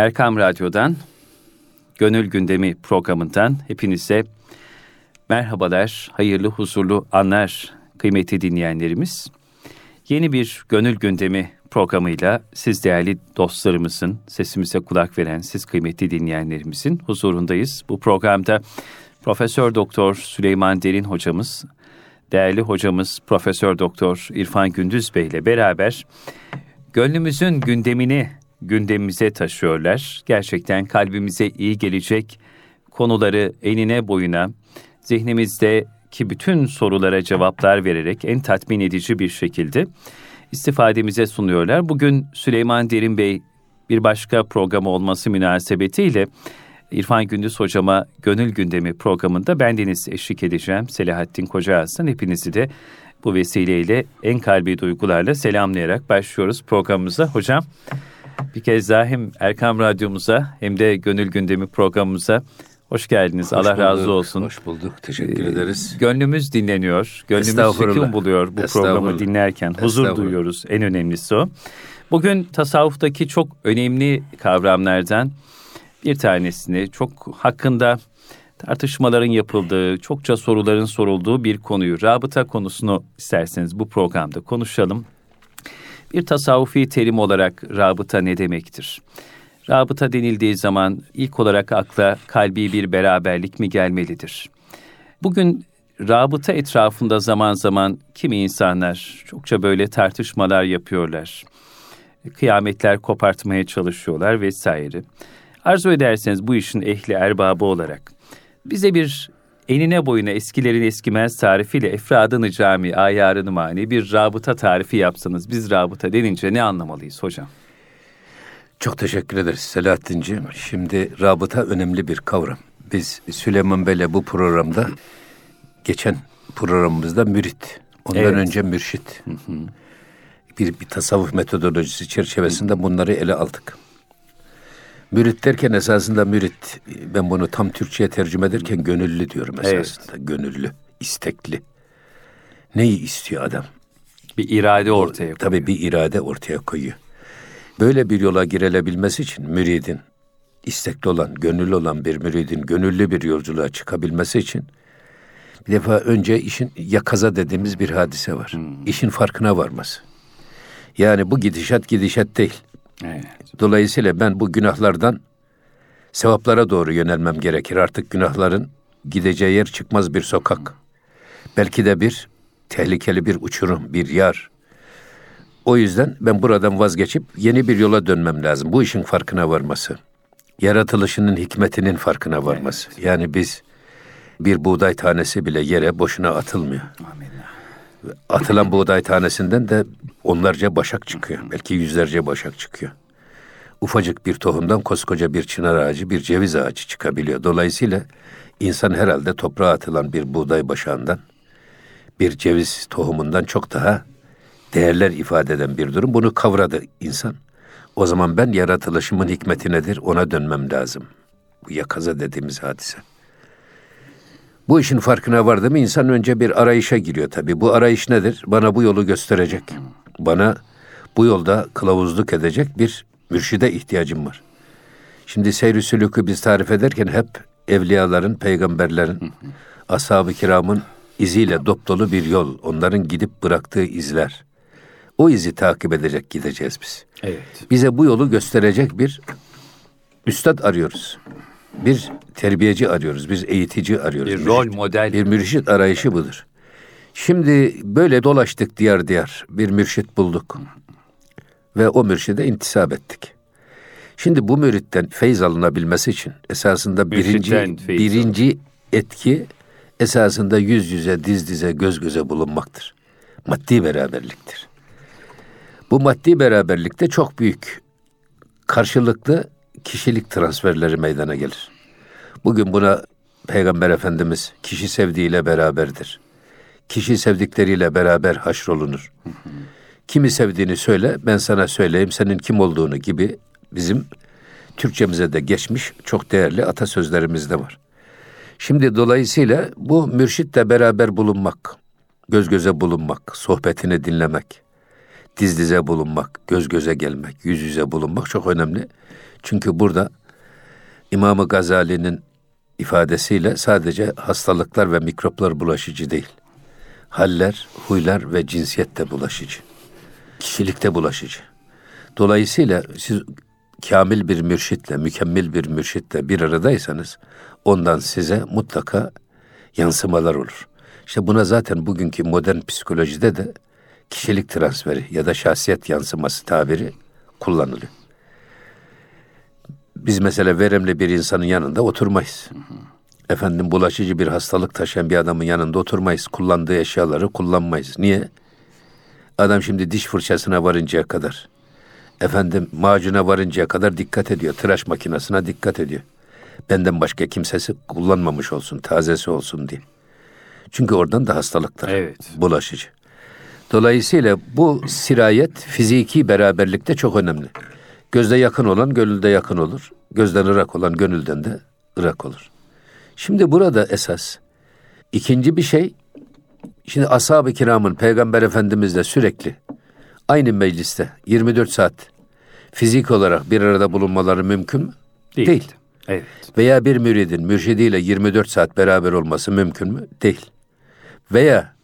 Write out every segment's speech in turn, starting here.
Erkam Radyo'dan, Gönül Gündemi programından hepinize merhabalar, hayırlı, huzurlu anlar kıymetli dinleyenlerimiz. Yeni bir Gönül Gündemi programıyla siz değerli dostlarımızın, sesimize kulak veren siz kıymetli dinleyenlerimizin huzurundayız. Bu programda Profesör Doktor Süleyman Derin hocamız, değerli hocamız Profesör Doktor İrfan Gündüz Bey ile beraber gönlümüzün gündemini gündemimize taşıyorlar. Gerçekten kalbimize iyi gelecek konuları enine boyuna zihnimizdeki bütün sorulara cevaplar vererek en tatmin edici bir şekilde istifademize sunuyorlar. Bugün Süleyman Derin Bey bir başka program olması münasebetiyle İrfan Gündüz hocama Gönül Gündemi programında bendeniz eşlik edeceğim. Selahattin Koca Aslan hepinizi de bu vesileyle en kalbi duygularla selamlayarak başlıyoruz programımıza. Hocam bir kez daha hem Erkam Radyomuza hem de Gönül Gündemi programımıza hoş geldiniz. Hoş Allah bulduk, razı olsun. Hoş bulduk. Teşekkür ee, ederiz. Gönlümüz dinleniyor. Gönlümüz sükun buluyor bu programı dinlerken. Huzur duyuyoruz. En önemlisi o. Bugün tasavvuftaki çok önemli kavramlardan bir tanesini çok hakkında tartışmaların yapıldığı, çokça soruların sorulduğu bir konuyu, rabıta konusunu isterseniz bu programda konuşalım. Bir tasavvufi terim olarak rabıta ne demektir? Rabıta denildiği zaman ilk olarak akla kalbi bir beraberlik mi gelmelidir? Bugün rabıta etrafında zaman zaman kimi insanlar çokça böyle tartışmalar yapıyorlar. Kıyametler kopartmaya çalışıyorlar vesaire. Arzu ederseniz bu işin ehli erbabı olarak bize bir enine boyuna eskilerin eskimez tarifiyle efradını cami, ayarını mani bir rabıta tarifi yapsanız biz rabıta denince ne anlamalıyız hocam? Çok teşekkür ederiz Selahattin'ciğim. Şimdi rabıta önemli bir kavram. Biz Süleyman Bey'le bu programda geçen programımızda mürit, ondan evet. önce mürşit. Bir, bir tasavvuf metodolojisi çerçevesinde bunları ele aldık. Mürit derken esasında mürit, ben bunu tam Türkçe'ye tercüme ederken gönüllü diyorum esasında. Evet. Gönüllü, istekli. Neyi istiyor adam? Bir irade ortaya koyuyor. Tabii bir irade ortaya koyuyor. Böyle bir yola girilebilmesi için müridin, istekli olan, gönüllü olan bir müridin gönüllü bir yolculuğa çıkabilmesi için bir defa önce işin yakaza dediğimiz bir hadise var. Hmm. İşin farkına varması. Yani bu gidişat gidişat değil. Evet. Dolayısıyla ben bu günahlardan sevaplara doğru yönelmem gerekir. Artık günahların gideceği yer çıkmaz bir sokak. Belki de bir tehlikeli bir uçurum, bir yar. O yüzden ben buradan vazgeçip yeni bir yola dönmem lazım. Bu işin farkına varması. Yaratılışının hikmetinin farkına varması. Evet. Yani biz bir buğday tanesi bile yere boşuna atılmıyor. Amin. Atılan buğday tanesinden de onlarca başak çıkıyor. Belki yüzlerce başak çıkıyor. Ufacık bir tohumdan koskoca bir çınar ağacı, bir ceviz ağacı çıkabiliyor. Dolayısıyla insan herhalde toprağa atılan bir buğday başağından, bir ceviz tohumundan çok daha değerler ifade eden bir durum. Bunu kavradı insan. O zaman ben yaratılışımın hikmeti nedir ona dönmem lazım. Bu yakaza dediğimiz hadise. Bu işin farkına vardı mı insan önce bir arayışa giriyor tabii. Bu arayış nedir? Bana bu yolu gösterecek. Bana bu yolda kılavuzluk edecek bir mürşide ihtiyacım var. Şimdi seyr-i sülükü biz tarif ederken hep evliyaların, peygamberlerin, ashab-ı kiramın iziyle dopdolu bir yol. Onların gidip bıraktığı izler. O izi takip edecek gideceğiz biz. Evet. Bize bu yolu gösterecek bir üstad arıyoruz bir terbiyeci arıyoruz, biz eğitici arıyoruz. Bir rol model. Bir mürşit arayışı budur. Şimdi böyle dolaştık diyar diyar, bir mürşit bulduk. Ve o mürşide intisap ettik. Şimdi bu müritten feyz alınabilmesi için esasında birinci, birinci etki esasında yüz yüze, diz dize, göz göze bulunmaktır. Maddi beraberliktir. Bu maddi beraberlikte çok büyük karşılıklı kişilik transferleri meydana gelir. Bugün buna Peygamber Efendimiz kişi sevdiğiyle beraberdir. Kişi sevdikleriyle beraber haşrolunur. Kimi sevdiğini söyle, ben sana söyleyeyim senin kim olduğunu gibi bizim Türkçemize de geçmiş çok değerli atasözlerimiz de var. Şimdi dolayısıyla bu mürşitle beraber bulunmak, göz göze bulunmak, sohbetini dinlemek, diz dize bulunmak, göz göze gelmek, yüz yüze bulunmak çok önemli. Çünkü burada İmam-ı Gazali'nin ifadesiyle sadece hastalıklar ve mikroplar bulaşıcı değil. Haller, huylar ve cinsiyet de bulaşıcı. Kişilik de bulaşıcı. Dolayısıyla siz kamil bir mürşitle, mükemmel bir mürşitle bir aradaysanız ondan size mutlaka yansımalar olur. İşte buna zaten bugünkü modern psikolojide de kişilik transferi ya da şahsiyet yansıması tabiri kullanılıyor. Biz mesela verimli bir insanın yanında oturmayız. Efendim bulaşıcı bir hastalık taşıyan bir adamın yanında oturmayız. Kullandığı eşyaları kullanmayız. Niye? Adam şimdi diş fırçasına varıncaya kadar, efendim macuna varıncaya kadar dikkat ediyor. Tıraş makinesine dikkat ediyor. Benden başka kimsesi kullanmamış olsun, tazesi olsun diye. Çünkü oradan da hastalıklar evet. bulaşıcı. Dolayısıyla bu sirayet fiziki beraberlikte çok önemli. Gözde yakın olan gönülde yakın olur. Gözden ırak olan gönülden de ırak olur. Şimdi burada esas ikinci bir şey şimdi ashab-ı kiramın peygamber efendimizle sürekli aynı mecliste 24 saat fizik olarak bir arada bulunmaları mümkün mü? Değil. Değil. Evet. Veya bir müridin mürşidiyle 24 saat beraber olması mümkün mü? Değil. Veya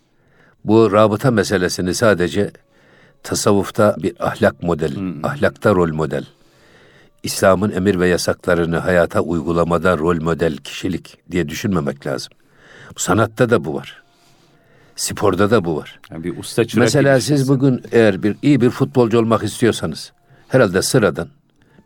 bu rabıta meselesini sadece tasavvufta bir ahlak model, hmm. ahlakta rol model, İslam'ın emir ve yasaklarını hayata uygulamada rol model kişilik diye düşünmemek lazım. Sanatta da bu var. Sporda da bu var. Yani bir usta çırak Mesela siz bugün eğer bir iyi bir futbolcu olmak istiyorsanız herhalde sıradan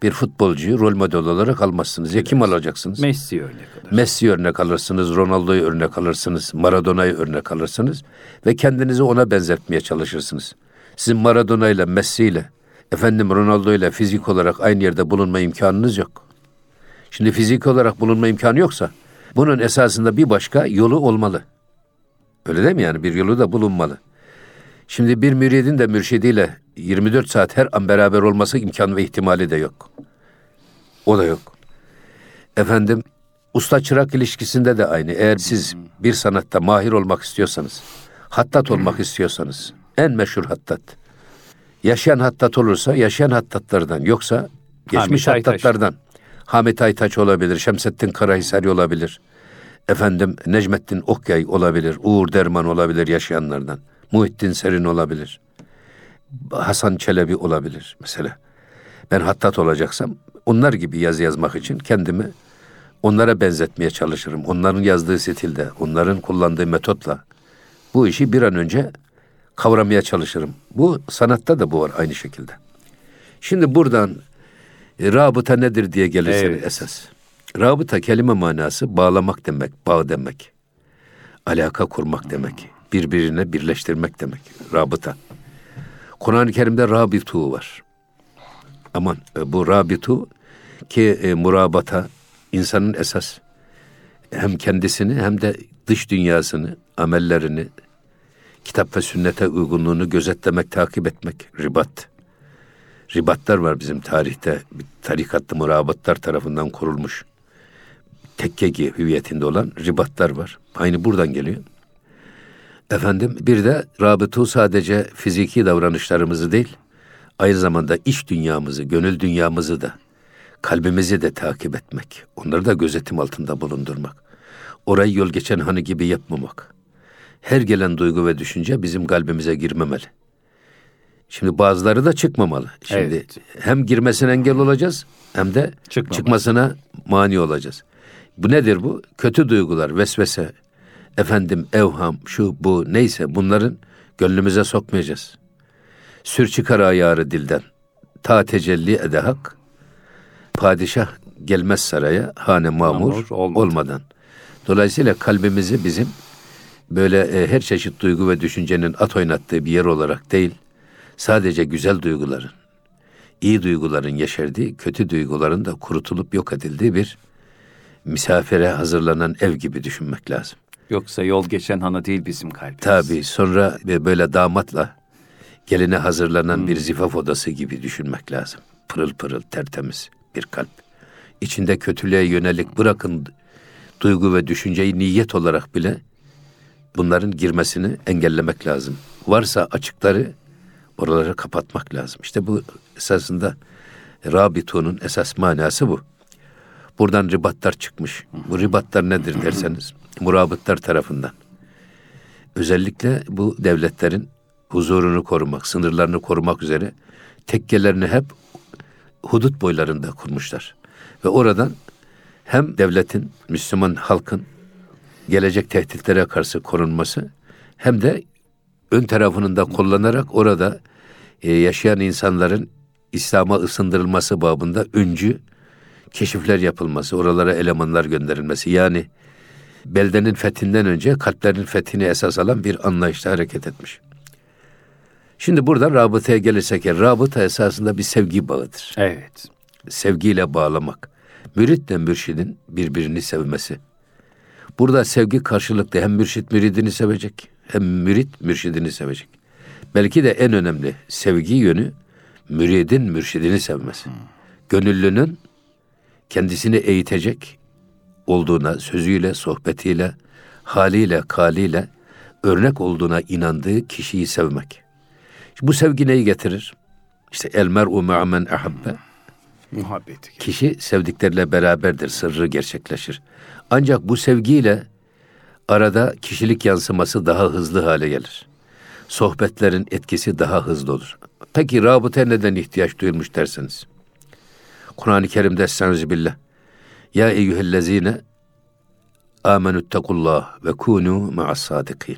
bir futbolcuyu rol model olarak almazsınız. Ya kim alacaksınız? Messi örnek alır. Messi örnek alırsınız, Ronaldo'yu örnek alırsınız, Maradona'yı örnek alırsınız ve kendinizi ona benzetmeye çalışırsınız. Sizin Maradona ile Messi ile efendim Ronaldo ile fizik olarak aynı yerde bulunma imkanınız yok. Şimdi fizik olarak bulunma imkanı yoksa bunun esasında bir başka yolu olmalı. Öyle değil mi yani? Bir yolu da bulunmalı. Şimdi bir müridin de mürşidiyle 24 saat her an beraber olması imkan ve ihtimali de yok. O da yok. Efendim usta çırak ilişkisinde de aynı. Eğer siz bir sanatta mahir olmak istiyorsanız, hattat olmak istiyorsanız, en meşhur hattat. Yaşayan hattat olursa yaşayan hattatlardan yoksa geçmiş Hamit hattatlardan. Aytaş. Hamit Aytaç olabilir, Şemsettin Karahisari olabilir. Efendim Necmettin Okyay olabilir, Uğur Derman olabilir yaşayanlardan. Muhittin Serin olabilir. Hasan Çelebi olabilir mesela. Ben hattat olacaksam onlar gibi yazı yazmak için kendimi onlara benzetmeye çalışırım. Onların yazdığı stilde, onların kullandığı metotla bu işi bir an önce kavramaya çalışırım. Bu sanatta da bu var aynı şekilde. Şimdi buradan e, rabıta nedir diye gelirse evet. esas. Rabıta kelime manası bağlamak demek, bağ demek. Alaka kurmak demek. Birbirine birleştirmek demek. Rabıta. Kur'an-ı Kerim'de rabitu var. Aman e, bu rabitu ki e, murabata insanın esas hem kendisini hem de dış dünyasını, amellerini, kitap ve sünnete uygunluğunu gözetlemek, takip etmek, ribat. Ribatlar var bizim tarihte, tarikatlı murabatlar tarafından kurulmuş. Tekkegi hüviyetinde olan ribatlar var. Aynı buradan geliyor. Efendim bir de rabıtu sadece fiziki davranışlarımızı değil, aynı zamanda iç dünyamızı, gönül dünyamızı da, kalbimizi de takip etmek. Onları da gözetim altında bulundurmak. Orayı yol geçen hanı gibi yapmamak her gelen duygu ve düşünce bizim kalbimize girmemeli. Şimdi bazıları da çıkmamalı. Şimdi evet. hem girmesine engel olacağız hem de Çıkmamalı. çıkmasına mani olacağız. Bu nedir bu? Kötü duygular, vesvese, efendim evham, şu bu neyse bunların gönlümüze sokmayacağız. Sür çıkar ayarı dilden. Ta tecelli ede hak. Padişah gelmez saraya hane mamur, mamur olmadan. olmadan. Dolayısıyla kalbimizi bizim böyle e, her çeşit duygu ve düşüncenin at oynattığı bir yer olarak değil, sadece güzel duyguların, iyi duyguların yeşerdiği, kötü duyguların da kurutulup yok edildiği bir misafire hazırlanan ev gibi düşünmek lazım. Yoksa yol geçen hana değil bizim kalbimiz. Tabii sonra böyle damatla geline hazırlanan hmm. bir zifaf odası gibi düşünmek lazım. Pırıl pırıl tertemiz bir kalp. İçinde kötülüğe yönelik bırakın duygu ve düşünceyi niyet olarak bile bunların girmesini engellemek lazım. Varsa açıkları Oraları kapatmak lazım. İşte bu esasında Rabitunun esas manası bu. Buradan ribatlar çıkmış. Bu ribatlar nedir derseniz, murabıtlar tarafından. Özellikle bu devletlerin huzurunu korumak, sınırlarını korumak üzere tekkelerini hep hudut boylarında kurmuşlar. Ve oradan hem devletin, Müslüman halkın gelecek tehditlere karşı korunması hem de ön tarafının da kullanarak orada e, yaşayan insanların İslam'a ısındırılması babında öncü keşifler yapılması, oralara elemanlar gönderilmesi. Yani beldenin fethinden önce kalplerin fethini esas alan bir anlayışla hareket etmiş. Şimdi burada rabıtaya gelirsek, rabıta esasında bir sevgi bağıdır. Evet. Sevgiyle bağlamak. Müritle mürşidin birbirini sevmesi. Burada sevgi karşılıklı hem mürşit müridini sevecek, hem mürit mürşidini sevecek. Belki de en önemli sevgi yönü müridin mürşidini sevmesi. Gönüllünün kendisini eğitecek olduğuna, sözüyle, sohbetiyle, haliyle, kaliyle örnek olduğuna inandığı kişiyi sevmek. Bu sevgi neyi getirir? İşte el mer'u ma'men ahabbe. Muhabbeti. Kişi sevdikleriyle beraberdir, sırrı gerçekleşir. Ancak bu sevgiyle arada kişilik yansıması daha hızlı hale gelir. Sohbetlerin etkisi daha hızlı olur. Peki rabıta neden ihtiyaç duyulmuş derseniz? Kur'an-ı Kerim'de Estaizu billah. Ya eyyühellezine amenüttekullah ve kunu ma'as sadikin.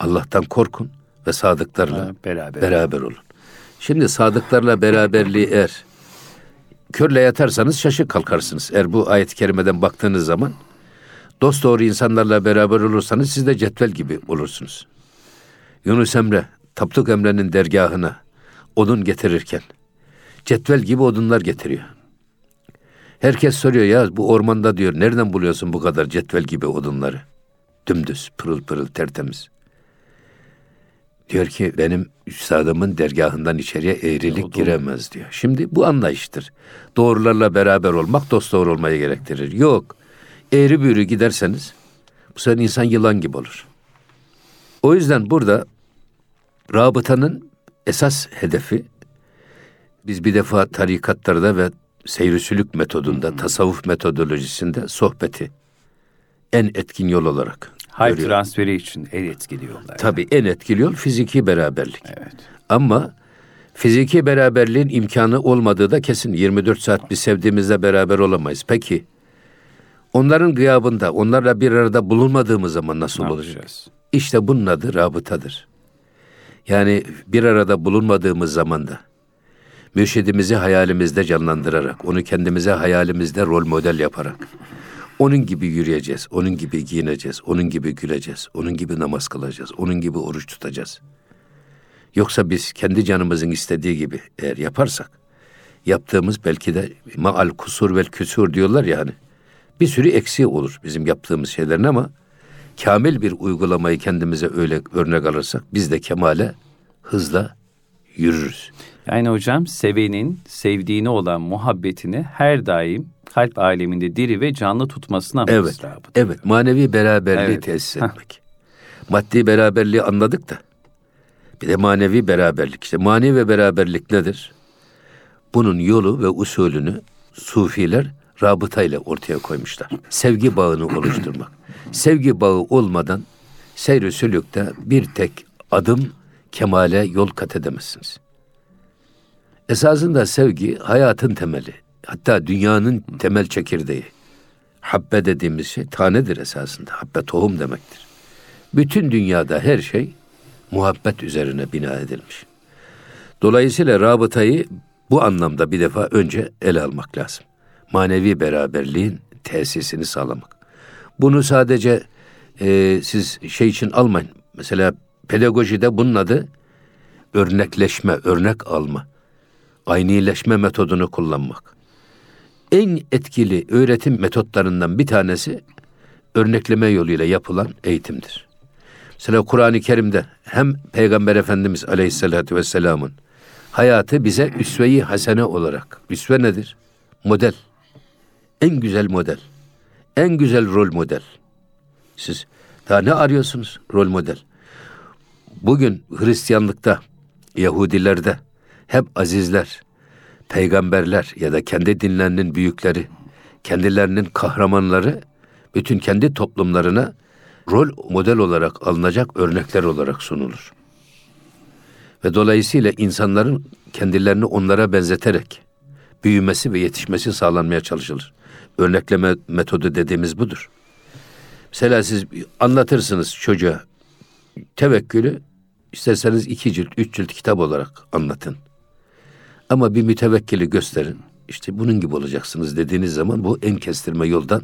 Allah'tan korkun ve sadıklarla Ha, beraber. beraber olun. Şimdi sadıklarla beraberliği eğer körle yatarsanız şaşı kalkarsınız. Eğer bu ayet-i kerimeden baktığınız zaman dost doğru insanlarla beraber olursanız siz de cetvel gibi olursunuz. Yunus Emre, Tapduk Emre'nin dergahına odun getirirken cetvel gibi odunlar getiriyor. Herkes soruyor ya bu ormanda diyor nereden buluyorsun bu kadar cetvel gibi odunları? Dümdüz, pırıl pırıl, tertemiz. Diyor ki benim üstadımın dergahından içeriye eğrilik giremez diyor. Şimdi bu anlayıştır. Doğrularla beraber olmak dost doğru olmayı gerektirir. Yok. Eğri büğrü giderseniz bu sefer insan yılan gibi olur. O yüzden burada rabıtanın esas hedefi biz bir defa tarikatlarda ve seyri sülük metodunda, tasavvuf metodolojisinde sohbeti en etkin yol olarak Hal görüyoruz. transferi için en etkili yollar. Tabii en etkili yol fiziki beraberlik. Evet. Ama fiziki beraberliğin imkanı olmadığı da kesin. 24 saat biz sevdiğimizle beraber olamayız. Peki onların gıyabında, onlarla bir arada bulunmadığımız zaman nasıl Ne olacak? yapacağız? İşte bunun adı rabıtadır. Yani bir arada bulunmadığımız zamanda mürşidimizi hayalimizde canlandırarak, onu kendimize hayalimizde rol model yaparak, onun gibi yürüyeceğiz, onun gibi giyineceğiz, onun gibi güleceğiz, onun gibi namaz kılacağız, onun gibi oruç tutacağız. Yoksa biz kendi canımızın istediği gibi eğer yaparsak, yaptığımız belki de maal kusur vel küsur diyorlar ya hani, bir sürü eksiği olur bizim yaptığımız şeylerin ama kamil bir uygulamayı kendimize öyle örnek alırsak biz de kemale hızla yürürüz. Yani hocam sevenin sevdiğine olan muhabbetini her daim kalp aleminde diri ve canlı tutmasına Evet, evet manevi beraberliği Evet. tesis Hah. etmek. Maddi beraberliği anladık da bir de manevi beraberlik. İşte manevi beraberlik nedir? Bunun yolu ve usulünü sufiler rabıtayla ortaya koymuşlar. Sevgi bağını oluşturmak. Sevgi bağı olmadan seyr-i sülükte bir tek adım kemale yol kat edemezsiniz. Esasında sevgi hayatın temeli. Hatta dünyanın temel çekirdeği. Habbe dediğimiz şey tanedir esasında. Habbe tohum demektir. Bütün dünyada her şey muhabbet üzerine bina edilmiş. Dolayısıyla rabıtayı bu anlamda bir defa önce ele almak lazım. Manevi beraberliğin tesisini sağlamak. Bunu sadece e, siz şey için almayın. Mesela pedagojide bunun adı örnekleşme, örnek alma. Aynileşme metodunu kullanmak. En etkili öğretim metotlarından bir tanesi örnekleme yoluyla yapılan eğitimdir. Mesela Kur'an-ı Kerim'de hem Peygamber Efendimiz Aleyhisselatü Vesselam'ın hayatı bize üsve-i hasene olarak. Üsve nedir? Model. En güzel model. En güzel rol model. Siz daha ne arıyorsunuz rol model? Bugün Hristiyanlıkta Yahudilerde hep azizler, peygamberler ya da kendi dinlerinin büyükleri, kendilerinin kahramanları bütün kendi toplumlarına rol model olarak alınacak örnekler olarak sunulur. Ve dolayısıyla insanların kendilerini onlara benzeterek büyümesi ve yetişmesi sağlanmaya çalışılır. Örnekleme metodu dediğimiz budur. Mesela siz anlatırsınız çocuğa tevekkülü isterseniz iki cilt, üç cilt kitap olarak anlatın. Ama bir mütevekkili gösterin. İşte bunun gibi olacaksınız dediğiniz zaman bu en kestirme yoldan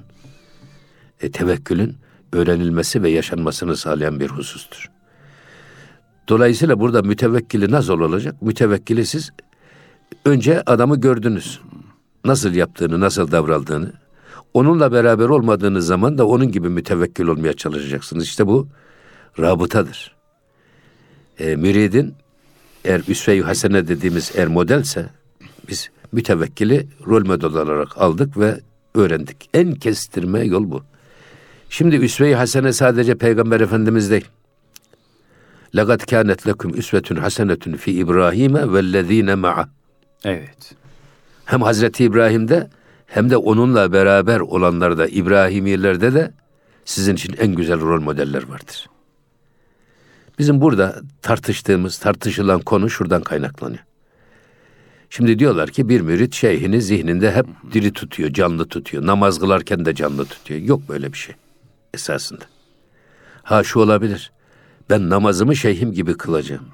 e, tevekkülün öğrenilmesi ve yaşanmasını sağlayan bir husustur. Dolayısıyla burada mütevekkili nasıl olacak? Mütevekkili siz önce adamı gördünüz. Nasıl yaptığını, nasıl davrandığını. Onunla beraber olmadığınız zaman da onun gibi mütevekkil olmaya çalışacaksınız. İşte bu rabıtadır. E, müridin eğer üsve-i hasene dediğimiz eğer modelse biz mütevekkili rol model olarak aldık ve öğrendik. En kestirme yol bu. Şimdi üsve-i hasene sadece Peygamber Efendimiz değil. Lekat kânet leküm üsvetün hasenetün fi İbrahim'e vellezîne ma'a. Evet. Hem Hazreti İbrahim'de hem de onunla beraber olanlarda İbrahimilerde de sizin için en güzel rol modeller vardır. Bizim burada tartıştığımız, tartışılan konu şuradan kaynaklanıyor. Şimdi diyorlar ki bir mürit şeyhini zihninde hep diri tutuyor, canlı tutuyor. Namaz kılarken de canlı tutuyor. Yok böyle bir şey esasında. Ha şu olabilir. Ben namazımı şeyhim gibi kılacağım.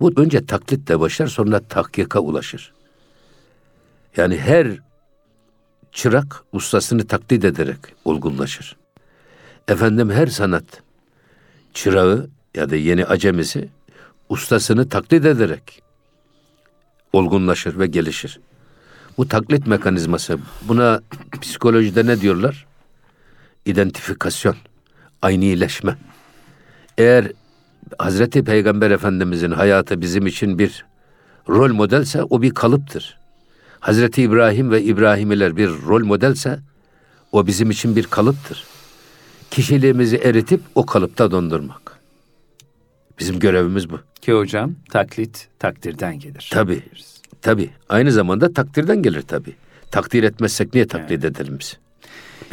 Bu önce taklitle başlar sonra takyaka ulaşır. Yani her çırak ustasını taklit ederek olgunlaşır. Efendim her sanat çırağı ya da yeni acemisi ustasını taklit ederek olgunlaşır ve gelişir. Bu taklit mekanizması buna psikolojide ne diyorlar? İdentifikasyon, aynileşme. Eğer Hazreti Peygamber Efendimizin hayatı bizim için bir rol modelse o bir kalıptır. Hazreti İbrahim ve İbrahimiler bir rol modelse o bizim için bir kalıptır. Kişiliğimizi eritip o kalıpta dondurmak. Bizim görevimiz bu. Ki hocam taklit takdirden gelir. Tabii. Tabii. Aynı zamanda takdirden gelir tabii. Takdir etmezsek niye taklit evet. edelim biz?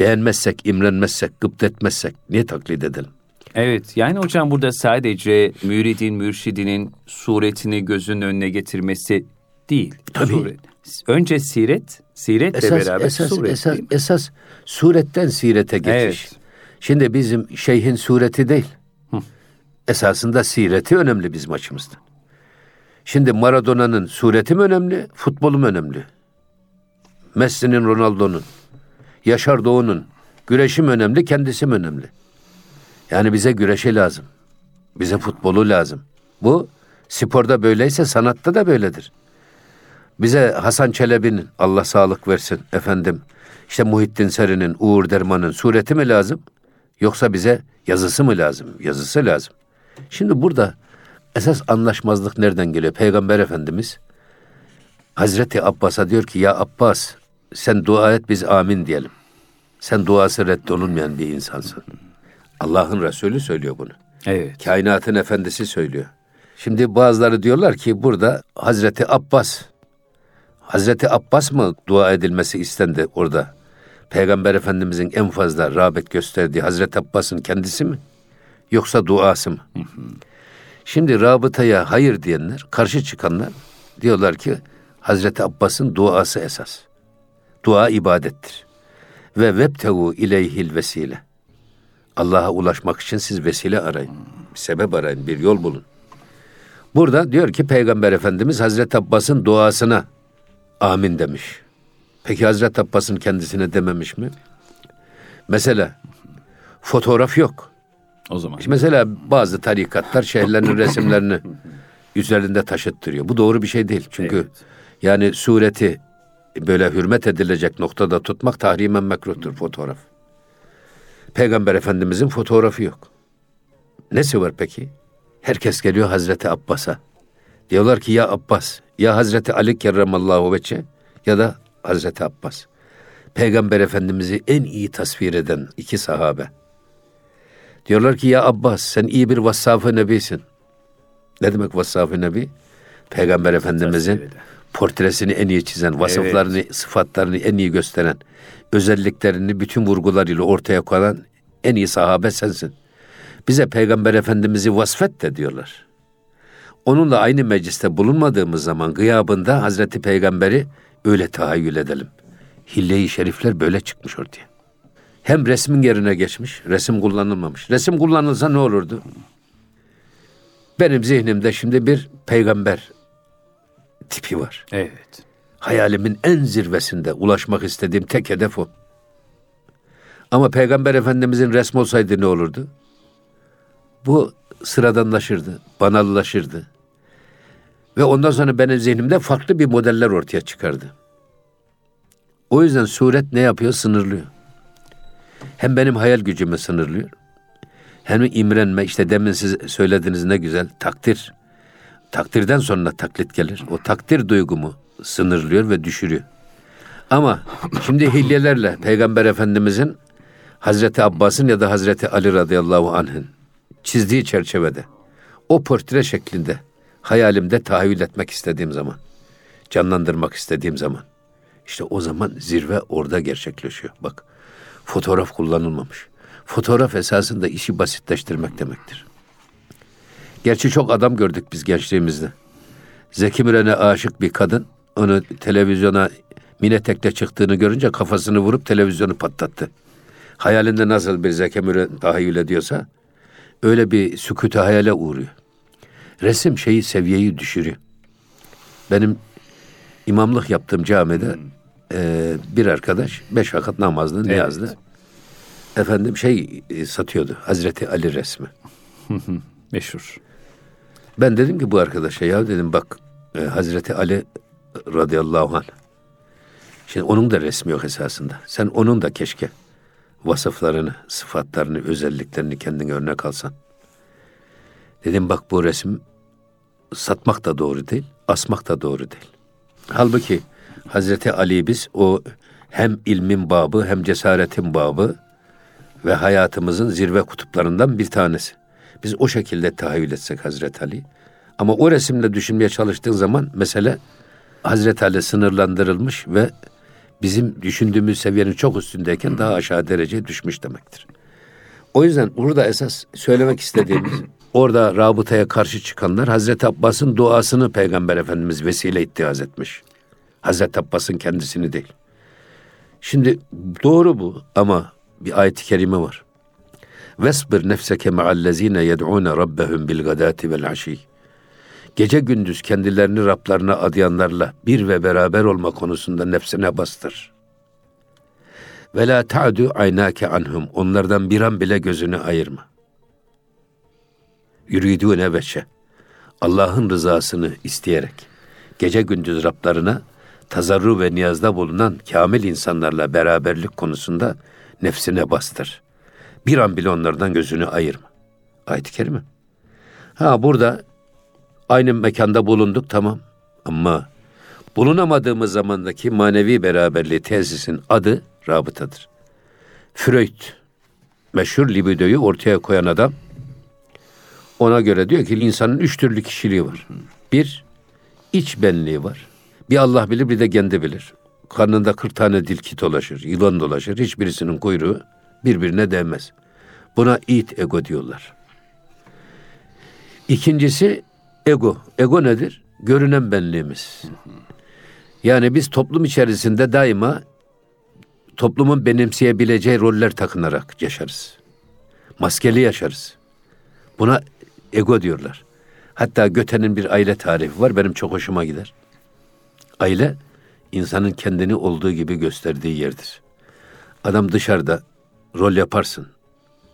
Beğenmezsek, imrenmezsek, gıpt etmezsek niye taklit edelim? Evet yani hocam burada sadece müridin, mürşidinin suretini gözünün önüne getirmesi değil. Tabii. Suret. Önce siret, siretle esas, beraber esas, suret. Esas, esas suretten sirete geçiş. Evet. Şimdi bizim şeyhin sureti değil. Hı. Esasında sireti önemli bizim açımızdan. Şimdi Maradona'nın sureti mi önemli, futbolu mu önemli? Messi'nin, Ronaldo'nun, Yaşar Doğu'nun güreşi mi önemli, kendisi mi önemli? Yani bize güreşi lazım. Bize futbolu lazım. Bu sporda böyleyse sanatta da böyledir. Bize Hasan Çelebi'nin Allah sağlık versin efendim. İşte Muhittin Seri'nin, Uğur Derman'ın sureti mi lazım? Yoksa bize yazısı mı lazım? Yazısı lazım. Şimdi burada esas anlaşmazlık nereden geliyor? Peygamber Efendimiz Hazreti Abbas'a diyor ki ya Abbas sen dua et biz amin diyelim. Sen duası reddolunmayan bir insansın. Allah'ın Resulü söylüyor bunu. Evet. Kainatın efendisi söylüyor. Şimdi bazıları diyorlar ki burada Hazreti Abbas Hazreti Abbas mı dua edilmesi istendi orada? Peygamber Efendimizin en fazla rağbet gösterdiği Hazreti Abbas'ın kendisi mi? Yoksa duası mı? Şimdi rabıtaya hayır diyenler, karşı çıkanlar diyorlar ki Hazreti Abbas'ın duası esas. Dua ibadettir. Ve vebtevu ileyhil vesile. Allah'a ulaşmak için siz vesile arayın. Bir sebep arayın, bir yol bulun. Burada diyor ki Peygamber Efendimiz Hazreti Abbas'ın duasına amin demiş. Peki Hazreti Abbas'ın kendisine dememiş mi? Mesela fotoğraf yok. O zaman. İşte mesela bazı tarikatlar şehirlerin resimlerini üzerinde taşıttırıyor. Bu doğru bir şey değil. Çünkü evet. yani sureti böyle hürmet edilecek noktada tutmak tahrimen mekruhtur fotoğraf. Peygamber Efendimizin fotoğrafı yok. Nesi var peki? Herkes geliyor Hazreti Abbas'a. Diyorlar ki ya Abbas, ya Hazreti Ali kerramallahu veçe ya da Hazreti Abbas. Peygamber Efendimiz'i en iyi tasvir eden iki sahabe. Diyorlar ki ya Abbas sen iyi bir vassafı nebisin. Ne demek vasıf-ı nebi? Peygamber Efendimizin portresini en iyi çizen, vasıflarını, evet. sıfatlarını en iyi gösteren, özelliklerini bütün vurgularıyla ortaya koyan en iyi sahabe sensin. Bize Peygamber Efendimiz'i vasfet de diyorlar. Onunla aynı mecliste bulunmadığımız zaman gıyabında Hazreti Peygamber'i öyle tahayyül edelim. Hille-i şerifler böyle çıkmış ortaya. Hem resmin yerine geçmiş, resim kullanılmamış. Resim kullanılsa ne olurdu? Benim zihnimde şimdi bir peygamber tipi var. Evet. Hayalimin en zirvesinde ulaşmak istediğim tek hedef o. Ama Peygamber Efendimizin resmi olsaydı ne olurdu? Bu sıradanlaşırdı, banallaşırdı. Ve ondan sonra benim zihnimde farklı bir modeller ortaya çıkardı. O yüzden suret ne yapıyor? Sınırlıyor. Hem benim hayal gücümü sınırlıyor. Hem imrenme, işte demin siz söylediğiniz ne güzel, takdir. Takdirden sonra taklit gelir. O takdir duygumu sınırlıyor ve düşürüyor. Ama şimdi hilyelerle Peygamber Efendimizin Hazreti Abbas'ın ya da Hazreti Ali radıyallahu anh'ın çizdiği çerçevede o portre şeklinde hayalimde tahayyül etmek istediğim zaman, canlandırmak istediğim zaman işte o zaman zirve orada gerçekleşiyor. Bak fotoğraf kullanılmamış. Fotoğraf esasında işi basitleştirmek demektir. Gerçi çok adam gördük biz gençliğimizde. Zeki Müren'e aşık bir kadın onu televizyona mine tekle çıktığını görünce kafasını vurup televizyonu patlattı. Hayalinde nasıl bir Zeki Müren tahayyül ediyorsa öyle bir sükûte hayale uğruyor. Resim şeyi seviyeyi düşürüyor. Benim imamlık yaptığım camide e, bir arkadaş beş vakit namazını evet. niyazlı efendim şey e, satıyordu. Hazreti Ali resmi. Meşhur. Ben dedim ki bu arkadaşa ya dedim bak e, Hazreti Ali radıyallahu anh. Şimdi onun da resmi yok esasında. Sen onun da keşke vasıflarını, sıfatlarını, özelliklerini kendine örnek alsan. Dedim bak bu resim satmak da doğru değil, asmak da doğru değil. Halbuki Hazreti Ali biz o hem ilmin babı hem cesaretin babı ve hayatımızın zirve kutuplarından bir tanesi. Biz o şekilde tahayyül etsek Hazreti Ali. Ama o resimle düşünmeye çalıştığın zaman mesele Hazreti Ali sınırlandırılmış ve bizim düşündüğümüz seviyenin çok üstündeyken daha aşağı dereceye düşmüş demektir. O yüzden burada esas söylemek istediğimiz orada rabıtaya karşı çıkanlar Hazreti Abbas'ın duasını Peygamber Efendimiz vesile ittihaz etmiş. Hazreti Abbas'ın kendisini değil. Şimdi doğru bu ama bir ayet-i kerime var. Vesbir nefseke ma'allezine yed'une rabbehum bil gadati vel aşi. Gece gündüz kendilerini Rablarına adayanlarla bir ve beraber olma konusunda nefsine bastır. Ve la ta'du aynake anhum. Onlardan bir an bile gözünü ayırma. Yuridune veçe. Allah'ın rızasını isteyerek gece gündüz Rablarına tazarru ve niyazda bulunan kamil insanlarla beraberlik konusunda nefsine bastır. Bir an bile onlardan gözünü ayırma. Ayet-i kerime. Ha burada aynı mekanda bulunduk tamam ama bulunamadığımız zamandaki manevi beraberliği tesisin adı rabıtadır. Freud meşhur libidoyu ortaya koyan adam ona göre diyor ki insanın üç türlü kişiliği var. Bir, iç benliği var. Bir Allah bilir bir de kendi bilir. Karnında 40 tane dilki dolaşır, yılan dolaşır. Hiçbirisinin kuyruğu birbirine değmez. Buna it ego diyorlar. İkincisi ego. Ego nedir? Görünen benliğimiz. Yani biz toplum içerisinde daima toplumun benimseyebileceği roller takınarak yaşarız. Maskeli yaşarız. Buna ego diyorlar. Hatta Göte'nin bir aile tarifi var. Benim çok hoşuma gider. Aile insanın kendini olduğu gibi gösterdiği yerdir. Adam dışarıda rol yaparsın.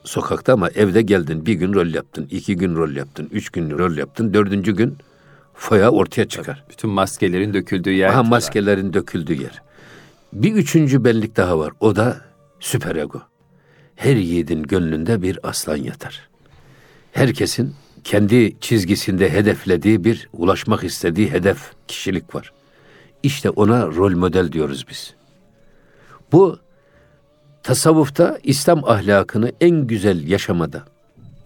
Sokakta ama evde geldin bir gün rol yaptın, iki gün rol yaptın, üç gün rol yaptın, dördüncü gün foya ortaya çıkar. Bütün maskelerin döküldüğü yer. Aha maskelerin döküldüğü yer. Bir üçüncü benlik daha var. O da süper ego. Her yiğidin gönlünde bir aslan yatar. Herkesin kendi çizgisinde hedeflediği bir ulaşmak istediği hedef kişilik var. İşte ona rol model diyoruz biz. Bu tasavvufta İslam ahlakını en güzel yaşamada,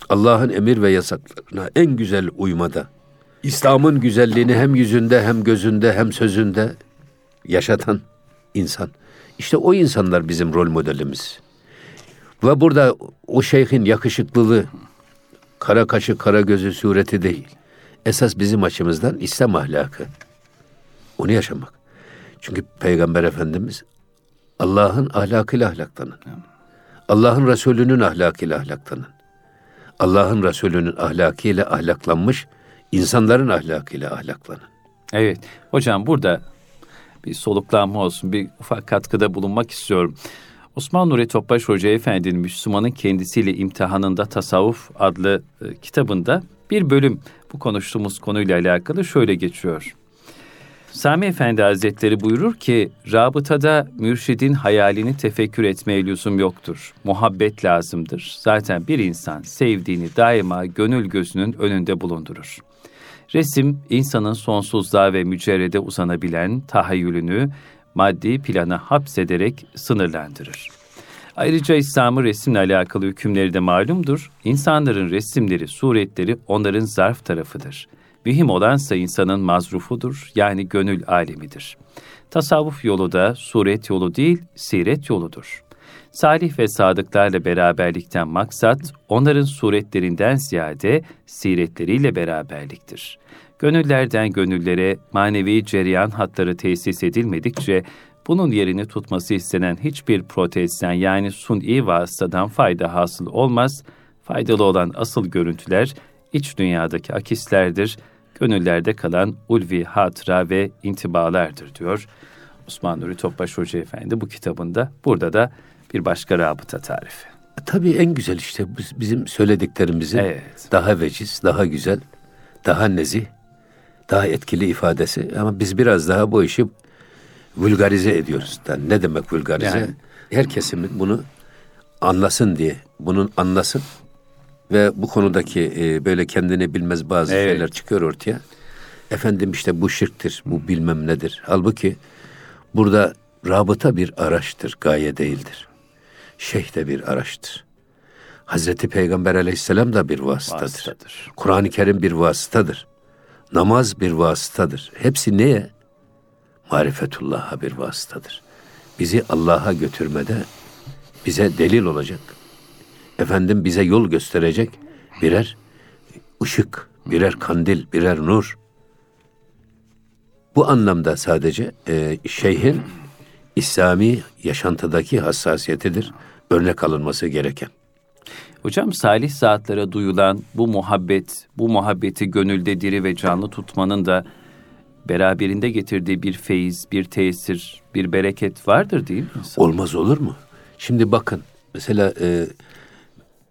Allah'ın emir ve yasaklarına en güzel uymada, İslam'ın güzelliğini hem yüzünde hem gözünde hem sözünde yaşatan insan. İşte o insanlar bizim rol modelimiz. Ve burada o şeyhin yakışıklılığı, kara kaşı, kara gözü sureti değil. Esas bizim açımızdan İslam ahlakı. Onu yaşamak. Çünkü Peygamber Efendimiz Allah'ın ahlakıyla ahlaklanın. Allah'ın Resulü'nün ahlakıyla ahlaklanın. Allah'ın Resulü'nün ahlakıyla ahlaklanmış, insanların ahlakıyla ahlaklanın. Evet. Hocam burada bir soluklanma olsun, bir ufak katkıda bulunmak istiyorum. Osman Nuri Topbaş Hoca Efendi'nin Müslümanın kendisiyle imtihanında tasavvuf adlı e, kitabında bir bölüm bu konuştuğumuz konuyla alakalı şöyle geçiyor. Sami Efendi Hazretleri buyurur ki, rabıtada mürşidin hayalini tefekkür etmeye lüzum yoktur. Muhabbet lazımdır. Zaten bir insan sevdiğini daima gönül gözünün önünde bulundurur. Resim, insanın sonsuzluğa ve mücerrede uzanabilen tahayyülünü maddi plana hapsederek sınırlandırır. Ayrıca İslam'ın resimle alakalı hükümleri de malumdur. İnsanların resimleri, suretleri onların zarf tarafıdır. Mühim olansa insanın mazrufudur, yani gönül alemidir. Tasavvuf yolu da suret yolu değil, siret yoludur. Salih ve sadıklarla beraberlikten maksat, onların suretlerinden ziyade siretleriyle beraberliktir. Gönüllerden gönüllere manevi cereyan hatları tesis edilmedikçe, bunun yerini tutması istenen hiçbir protezden yani suni vasıtadan fayda hasıl olmaz, faydalı olan asıl görüntüler iç dünyadaki akislerdir, gönüllerde kalan ulvi hatıra ve intibalardır diyor Osman Nuri Topbaş Hoca Efendi bu kitabında. Burada da bir başka rabıta tarifi. Tabii en güzel işte bizim söylediklerimizin evet. daha veciz, daha güzel, daha nezih, daha etkili ifadesi. Ama biz biraz daha bu işi vulgarize ediyoruz. Yani ne demek vulgarize? Yani. Her kesimin bunu anlasın diye, bunun anlasın ve bu konudaki e, böyle kendini bilmez bazı evet. şeyler çıkıyor ortaya. Efendim işte bu şirktir, bu bilmem nedir. Halbuki burada rabıta bir araçtır, gaye değildir. Şeyh de bir araçtır. Hazreti Peygamber aleyhisselam da bir vasıtadır. vasıtadır. Kur'an-ı Kerim bir vasıtadır. Namaz bir vasıtadır. Hepsi neye? Marifetullah'a bir vasıtadır. Bizi Allah'a götürmede bize delil olacak efendim bize yol gösterecek birer ışık, birer kandil, birer nur. Bu anlamda sadece e, şeyhin İslami yaşantıdaki hassasiyetidir, örnek alınması gereken. Hocam salih saatlere duyulan bu muhabbet, bu muhabbeti gönülde diri ve canlı tutmanın da beraberinde getirdiği bir feyiz, bir tesir, bir bereket vardır değil mi? Olmaz olur mu? Şimdi bakın mesela e,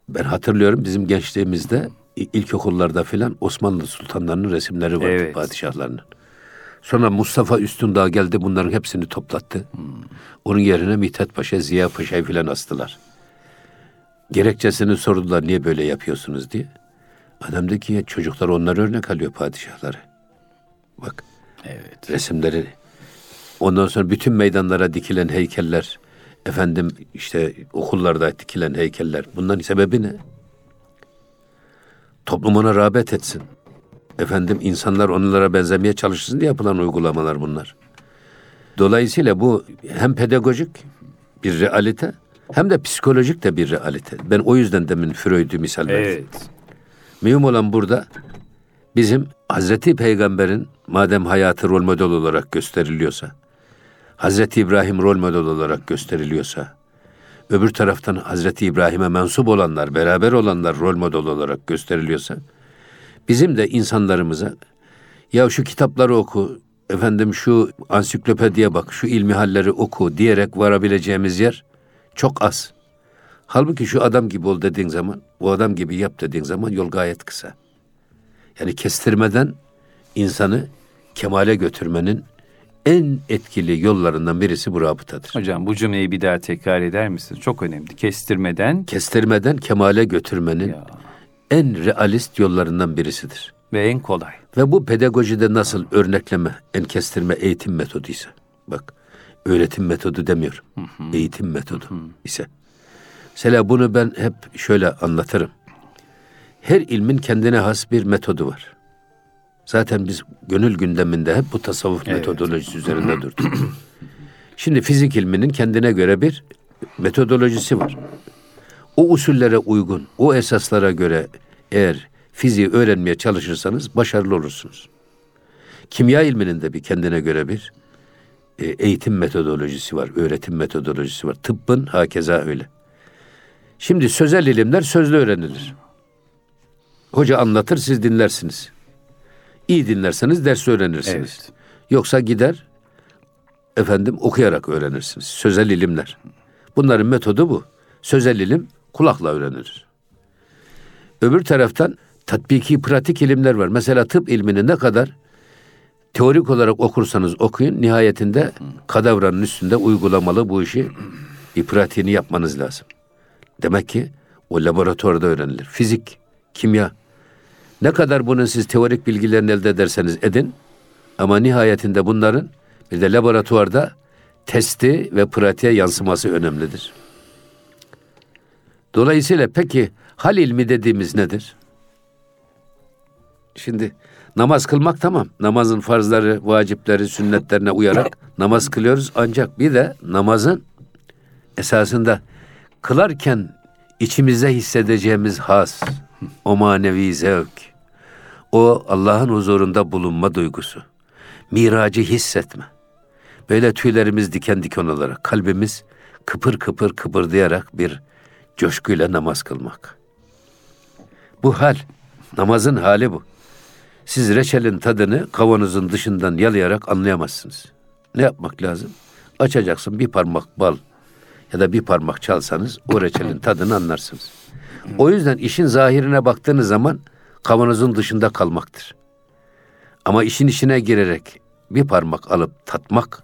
ben hatırlıyorum bizim gençliğimizde ilkokullarda filan Osmanlı sultanlarının resimleri vardı evet. padişahlarının. Sonra Mustafa Üstündağ geldi bunların hepsini toplattı. Hmm. Onun yerine Mithat Paşa, Ziya Paşa'yı filan astılar. Gerekçesini sordular niye böyle yapıyorsunuz diye. Adam dedi ki çocuklar onlar örnek alıyor padişahları. Bak. Evet. Resimleri. Ondan sonra bütün meydanlara dikilen heykeller, efendim işte okullarda dikilen heykeller bunların sebebi ne? Toplum ona rağbet etsin. Efendim insanlar onlara benzemeye çalışsın diye yapılan uygulamalar bunlar. Dolayısıyla bu hem pedagojik bir realite hem de psikolojik de bir realite. Ben o yüzden demin Freud'u misal verdim. Evet. Mühim olan burada bizim Hazreti Peygamber'in madem hayatı rol model olarak gösteriliyorsa, Hazreti İbrahim rol model olarak gösteriliyorsa, öbür taraftan Hazreti İbrahim'e mensup olanlar, beraber olanlar rol model olarak gösteriliyorsa, bizim de insanlarımıza ya şu kitapları oku, efendim şu ansiklopediye bak, şu ilmi halleri oku diyerek varabileceğimiz yer çok az. Halbuki şu adam gibi ol dediğin zaman, o adam gibi yap dediğin zaman yol gayet kısa. Yani kestirmeden insanı kemale götürmenin en etkili yollarından birisi bu rabıtadır. Hocam bu cümleyi bir daha tekrar eder misiniz? Çok önemli. Kestirmeden... Kestirmeden kemale götürmenin ya. En realist yollarından birisidir. Ve en kolay. Ve bu pedagojide nasıl örnekleme, en kestirme eğitim metoduysa. Bak öğretim metodu demiyorum. Hı hı. Eğitim metodu hı hı. ise. Mesela bunu ben hep şöyle anlatırım. Her ilmin kendine has bir metodu var. Zaten biz gönül gündeminde hep bu tasavvuf evet. metodolojisi üzerinde durduk. Şimdi fizik ilminin kendine göre bir metodolojisi var. O usullere uygun, o esaslara göre eğer fiziği öğrenmeye çalışırsanız başarılı olursunuz. Kimya ilminin de bir kendine göre bir e, eğitim metodolojisi var, öğretim metodolojisi var. Tıbbın hakeza öyle. Şimdi sözel ilimler sözlü öğrenilir. Hoca anlatır, siz dinlersiniz. İyi dinlerseniz ders öğrenirsiniz. Evet. Yoksa gider efendim okuyarak öğrenirsiniz. Sözel ilimler. Bunların metodu bu. Sözel ilim kulakla öğrenilir. Öbür taraftan tatbiki pratik ilimler var. Mesela tıp ilmini ne kadar teorik olarak okursanız okuyun nihayetinde kadavranın üstünde uygulamalı bu işi pratiğini yapmanız lazım. Demek ki o laboratuvarda öğrenilir. Fizik, kimya. Ne kadar bunun siz teorik bilgilerini elde ederseniz edin ama nihayetinde bunların bir de laboratuvarda testi ve pratiğe yansıması önemlidir. Dolayısıyla peki hal ilmi dediğimiz nedir? Şimdi namaz kılmak tamam. Namazın farzları, vacipleri, sünnetlerine uyarak namaz kılıyoruz. Ancak bir de namazın esasında kılarken içimizde hissedeceğimiz has, o manevi zevk, o Allah'ın huzurunda bulunma duygusu, miracı hissetme. Böyle tüylerimiz diken diken olarak, kalbimiz kıpır kıpır kıpırdayarak bir coşkuyla namaz kılmak. Bu hal, namazın hali bu. Siz reçelin tadını kavanozun dışından yalayarak anlayamazsınız. Ne yapmak lazım? Açacaksın bir parmak bal ya da bir parmak çalsanız o reçelin tadını anlarsınız. O yüzden işin zahirine baktığınız zaman kavanozun dışında kalmaktır. Ama işin içine girerek bir parmak alıp tatmak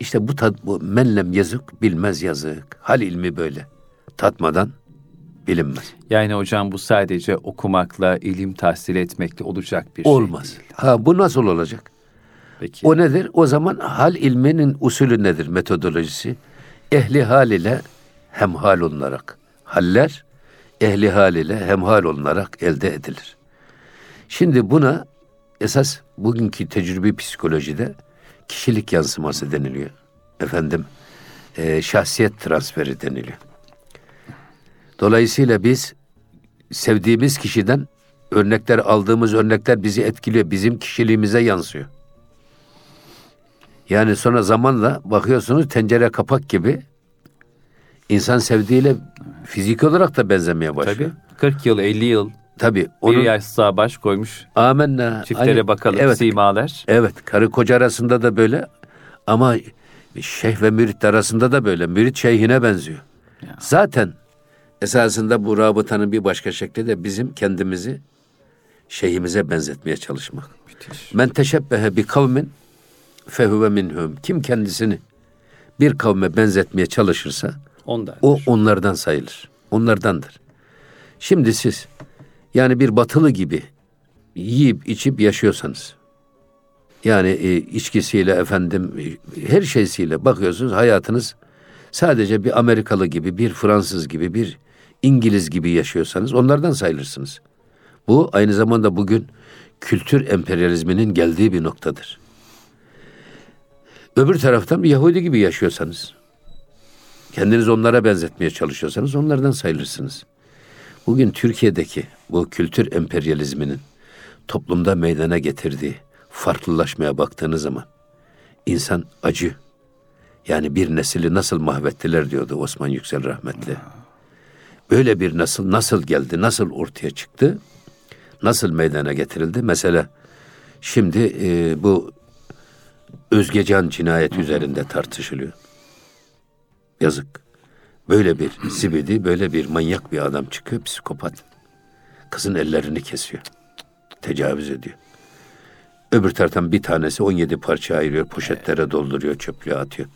işte bu tad bu menlem yazık bilmez yazık. Hal ilmi böyle. Tatmadan bilinmez. Yani hocam bu sadece okumakla, ilim tahsil etmekle olacak bir Olmaz. şey değil. Ha bu nasıl olacak? Peki. O nedir? O zaman hal ilminin usulü nedir, metodolojisi? Ehli hal ile hemhal olunarak. Haller ehli hal ile hemhal olunarak elde edilir. Şimdi buna esas bugünkü tecrübi psikolojide kişilik yansıması deniliyor. Efendim, e, şahsiyet transferi deniliyor. Dolayısıyla biz sevdiğimiz kişiden örnekler aldığımız örnekler bizi etkiliyor. Bizim kişiliğimize yansıyor. Yani sonra zamanla bakıyorsunuz tencere kapak gibi insan sevdiğiyle fizik olarak da benzemeye başlıyor. Tabii. 40 yıl, 50 yıl. Tabii. Onun, bir yaş sağ baş koymuş. Amenna. Çiftlere Aynı, bakalım evet, simalar. Evet. Karı koca arasında da böyle. Ama şeyh ve mürit arasında da böyle. Mürit şeyhine benziyor. Ya. Zaten Esasında bu rabıtanın bir başka şekli de bizim kendimizi şeyhimize benzetmeye çalışmak. Müthiş. Men teşebbehe bi kavmin fehuve minhum. Kim kendisini bir kavme benzetmeye çalışırsa Ondandır. o onlardan sayılır. Onlardandır. Şimdi siz yani bir batılı gibi yiyip içip yaşıyorsanız yani e, içkisiyle efendim e, her şeysiyle bakıyorsunuz hayatınız sadece bir Amerikalı gibi, bir Fransız gibi, bir İngiliz gibi yaşıyorsanız onlardan sayılırsınız. Bu aynı zamanda bugün kültür emperyalizminin geldiği bir noktadır. Öbür taraftan bir Yahudi gibi yaşıyorsanız, kendiniz onlara benzetmeye çalışıyorsanız onlardan sayılırsınız. Bugün Türkiye'deki bu kültür emperyalizminin toplumda meydana getirdiği farklılaşmaya baktığınız zaman insan acı. Yani bir nesili nasıl mahvettiler diyordu Osman Yüksel rahmetli. Böyle bir nasıl nasıl geldi, nasıl ortaya çıktı, nasıl meydana getirildi? Mesela şimdi e, bu Özgecan cinayet üzerinde tartışılıyor. Yazık. Böyle bir zibidi, böyle bir manyak bir adam çıkıyor, psikopat. Kızın ellerini kesiyor. Tecavüz ediyor. Öbür taraftan bir tanesi 17 parça ayırıyor, poşetlere dolduruyor, çöplüğe atıyor.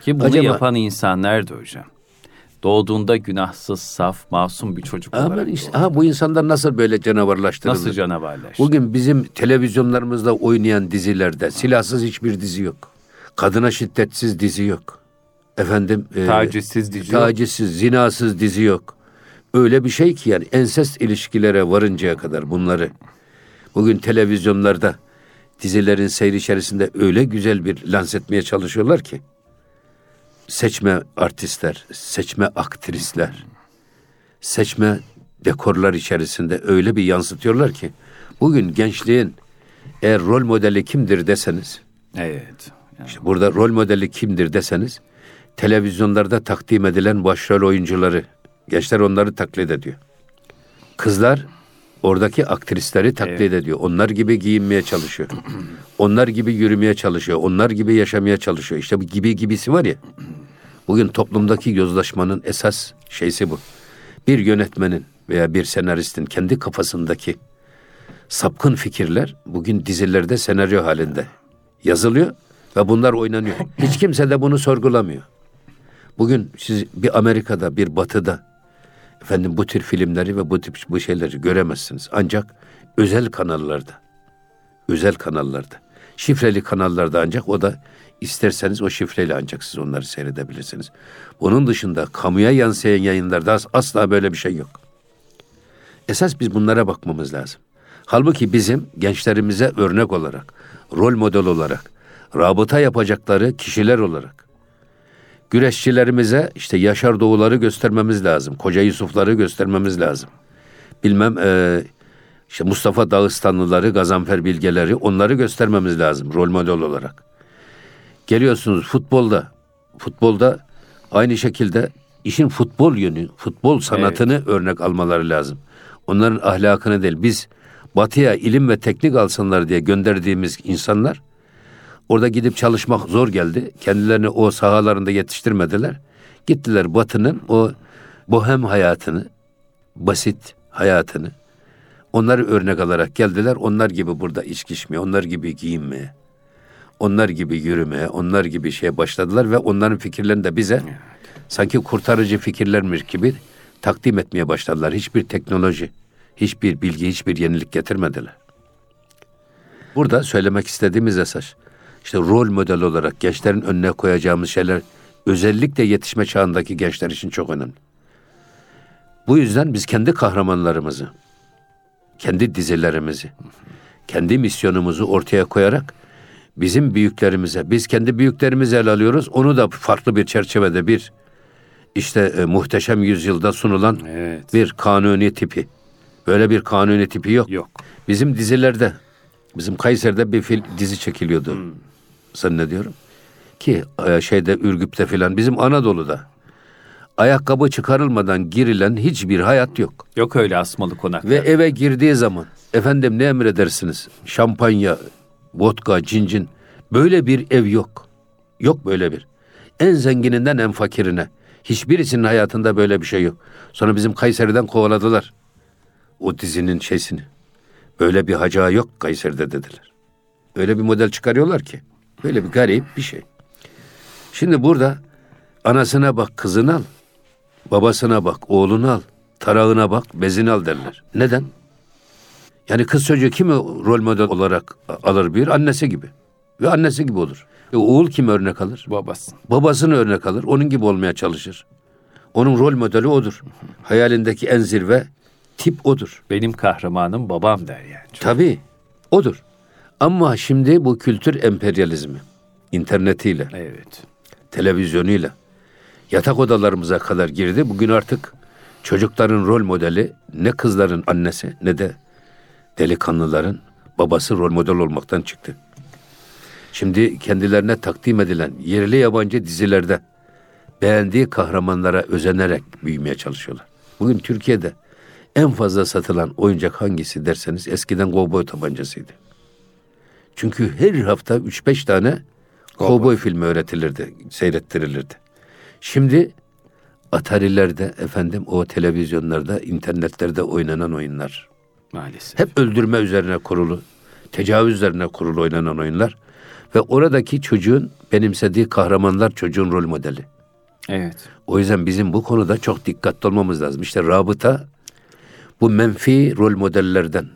Ki bunu Acaba, yapan insanlar da hocam doğduğunda günahsız, saf, masum bir çocuk Ama olarak işte, ha, bu insanlar nasıl böyle canavarlaştırıldı? Nasıl canavarlaştı? Bugün bizim televizyonlarımızda oynayan dizilerde silahsız hiçbir dizi yok. Kadına şiddetsiz dizi yok. Efendim e, tacizsiz dizi yok. Tacizsiz, zinasız dizi yok. Öyle bir şey ki yani ensest ilişkilere varıncaya kadar bunları Bugün televizyonlarda dizilerin seyri içerisinde öyle güzel bir lans etmeye çalışıyorlar ki seçme artistler, seçme aktrisler, seçme dekorlar içerisinde öyle bir yansıtıyorlar ki bugün gençliğin eğer rol modeli kimdir deseniz Evet. Yani. İşte burada rol modeli kimdir deseniz televizyonlarda takdim edilen başrol oyuncuları gençler onları taklit ediyor. Kızlar oradaki aktrisleri taklit evet. ediyor. Onlar gibi giyinmeye çalışıyor. onlar gibi yürümeye çalışıyor. Onlar gibi yaşamaya çalışıyor. İşte bu gibi gibisi var ya. Bugün toplumdaki yozlaşmanın esas şeysi bu. Bir yönetmenin veya bir senaristin kendi kafasındaki sapkın fikirler bugün dizilerde senaryo halinde yazılıyor ve bunlar oynanıyor. Hiç kimse de bunu sorgulamıyor. Bugün siz bir Amerika'da, bir Batı'da efendim bu tür filmleri ve bu tip bu şeyleri göremezsiniz. Ancak özel kanallarda, özel kanallarda, şifreli kanallarda ancak o da isterseniz o şifreyle ancak siz onları seyredebilirsiniz. Bunun dışında kamuya yansıyan yayınlarda asla böyle bir şey yok. Esas biz bunlara bakmamız lazım. Halbuki bizim gençlerimize örnek olarak, rol model olarak, rabıta yapacakları kişiler olarak, güreşçilerimize işte Yaşar Doğuları göstermemiz lazım. Koca Yusufları göstermemiz lazım. Bilmem e, işte Mustafa Dağıstanlıları, Gazanfer Bilgeleri onları göstermemiz lazım rol model olarak. Geliyorsunuz futbolda, futbolda aynı şekilde işin futbol yönü, futbol sanatını evet. örnek almaları lazım. Onların ahlakını değil. Biz batıya ilim ve teknik alsınlar diye gönderdiğimiz insanlar orada gidip çalışmak zor geldi. Kendilerini o sahalarında yetiştirmediler. Gittiler batının o bohem hayatını, basit hayatını onları örnek alarak geldiler. Onlar gibi burada içki içmeye, onlar gibi giyinmeye, onlar gibi yürümeye, onlar gibi şeye başladılar ve onların fikirlerini de bize sanki kurtarıcı fikirlermiş gibi takdim etmeye başladılar. Hiçbir teknoloji, hiçbir bilgi, hiçbir yenilik getirmediler. Burada söylemek istediğimiz esas, işte rol model olarak gençlerin önüne koyacağımız şeyler özellikle yetişme çağındaki gençler için çok önemli. Bu yüzden biz kendi kahramanlarımızı, kendi dizilerimizi, kendi misyonumuzu ortaya koyarak bizim büyüklerimize, biz kendi büyüklerimizi el alıyoruz. Onu da farklı bir çerçevede bir işte e, muhteşem yüzyılda sunulan evet. bir kanuni tipi. Böyle bir kanuni tipi yok. Yok. Bizim dizilerde, bizim Kayseri'de bir film dizi çekiliyordu. Hmm. Zannediyorum. Ki e, şeyde Ürgüp'te filan bizim Anadolu'da ayakkabı çıkarılmadan girilen hiçbir hayat yok. Yok öyle asmalı konaklar. Ve eve girdiği zaman efendim ne emredersiniz? Şampanya, vodka, cincin. Böyle bir ev yok. Yok böyle bir. En zengininden en fakirine. Hiçbirisinin hayatında böyle bir şey yok. Sonra bizim Kayseri'den kovaladılar. O dizinin şeysini. Böyle bir haca yok Kayseri'de dediler. Öyle bir model çıkarıyorlar ki. Böyle bir garip bir şey. Şimdi burada anasına bak kızını al. Babasına bak oğlunu al. Tarağına bak bezini al derler. Neden? Yani kız çocuğu kimi rol model olarak alır bir? Annesi gibi. Ve annesi gibi olur. E, oğul kim örnek alır? Babası. Babasını örnek alır. Onun gibi olmaya çalışır. Onun rol modeli odur. Hayalindeki en zirve tip odur. Benim kahramanım babam der yani. Çok. Tabii odur. Ama şimdi bu kültür emperyalizmi, internetiyle, evet. televizyonuyla, yatak odalarımıza kadar girdi. Bugün artık çocukların rol modeli ne kızların annesi ne de delikanlıların babası rol model olmaktan çıktı. Şimdi kendilerine takdim edilen yerli yabancı dizilerde beğendiği kahramanlara özenerek büyümeye çalışıyorlar. Bugün Türkiye'de en fazla satılan oyuncak hangisi derseniz eskiden kovboy tabancasıydı. Çünkü her hafta 3-5 tane kovboy filmi öğretilirdi, seyrettirilirdi. Şimdi Atari'lerde efendim o televizyonlarda, internetlerde oynanan oyunlar. Maalesef. Hep öldürme üzerine kurulu, tecavüz üzerine kurulu oynanan oyunlar. Ve oradaki çocuğun benimsediği kahramanlar çocuğun rol modeli. Evet. O yüzden bizim bu konuda çok dikkatli olmamız lazım. İşte rabıta bu menfi rol modellerden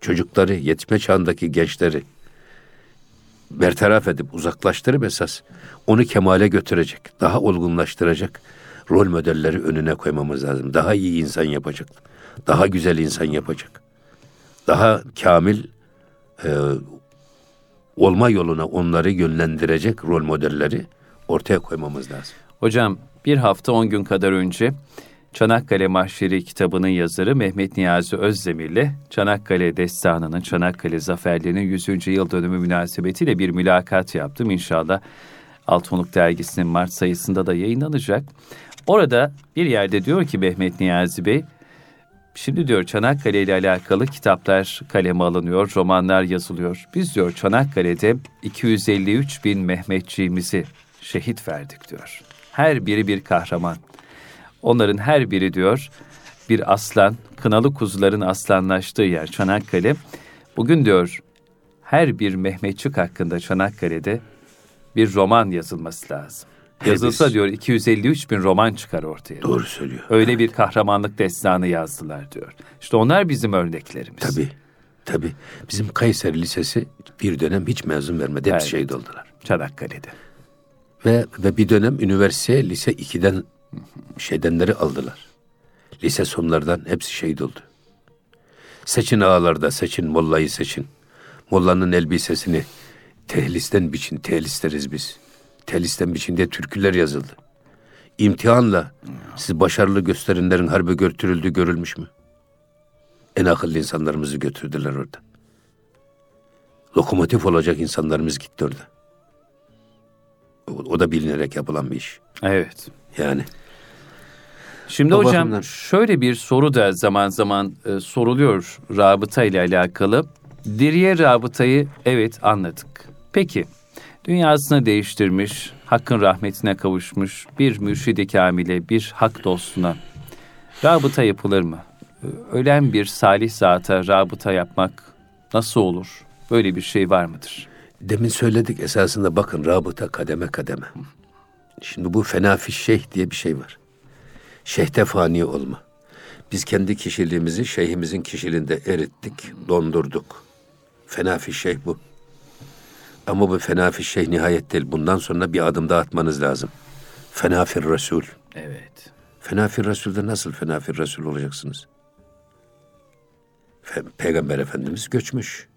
çocukları, yetişme çağındaki gençleri bertaraf edip uzaklaştırıp esas onu kemale götürecek, daha olgunlaştıracak rol modelleri önüne koymamız lazım. Daha iyi insan yapacak, daha güzel insan yapacak. daha kamil e, olma yoluna onları yönlendirecek rol modelleri ortaya koymamız lazım. Hocam bir hafta on gün kadar önce Çanakkale Mahşeri kitabının yazarı Mehmet Niyazi Özdemir'le Çanakkale Destanı'nın, Çanakkale Zaferlerinin 100. yıl dönümü münasebetiyle bir mülakat yaptım. İnşallah Altınoluk Dergisi'nin Mart sayısında da yayınlanacak. Orada bir yerde diyor ki Mehmet Niyazi Bey, Şimdi diyor Çanakkale ile alakalı kitaplar kaleme alınıyor, romanlar yazılıyor. Biz diyor Çanakkale'de 253 bin Mehmetçiğimizi şehit verdik diyor. Her biri bir kahraman. Onların her biri diyor bir aslan, kınalı kuzuların aslanlaştığı yer Çanakkale. Bugün diyor her bir Mehmetçik hakkında Çanakkale'de bir roman yazılması lazım. Yazılsa diyor 253 bin roman çıkar ortaya. Doğru söylüyor. Öyle bir kahramanlık destanı yazdılar diyor. İşte onlar bizim örneklerimiz. Tabii. Tabii. Bizim Kayseri Lisesi bir dönem hiç mezun vermedi. Hepsi evet. şehit oldular. Çanakkale'de. Ve, ve bir dönem üniversite lise 2'den şeydenleri aldılar. Lise sonlardan hepsi şehit oldu. Seçin ağalarda, seçin mollayı seçin. Mollanın elbisesini tehlisten biçin, tehlisleriz biz. Telisten biçinde türküler yazıldı. İmtihanla siz başarılı gösterenlerin harbe götürüldü görülmüş mü? En akıllı insanlarımızı götürdüler orada. Lokomotif olacak insanlarımız gitti orada. O, o da bilinerek yapılan bir iş. Evet. Yani. Şimdi hocam şöyle bir soru da zaman zaman e, soruluyor rabıta ile alakalı. Diriye rabıtayı evet anladık. Peki dünyasını değiştirmiş, hakkın rahmetine kavuşmuş bir mürşidi kamile, bir hak dostuna rabıta yapılır mı? Ölen bir salih zata rabıta yapmak nasıl olur? Böyle bir şey var mıdır? Demin söyledik esasında bakın rabıta kademe kademe. Şimdi bu fenafi şeyh diye bir şey var. Şeyhte fani olma. Biz kendi kişiliğimizi şeyhimizin kişiliğinde erittik, dondurduk. Fenafi şeyh bu. Ama bu fenafi şeyh nihayet değil. Bundan sonra bir adım daha atmanız lazım. Fenafir Resul. Evet. Fenafir Resul'de nasıl fenafir Resul olacaksınız? Peygamber Efendimiz göçmüş.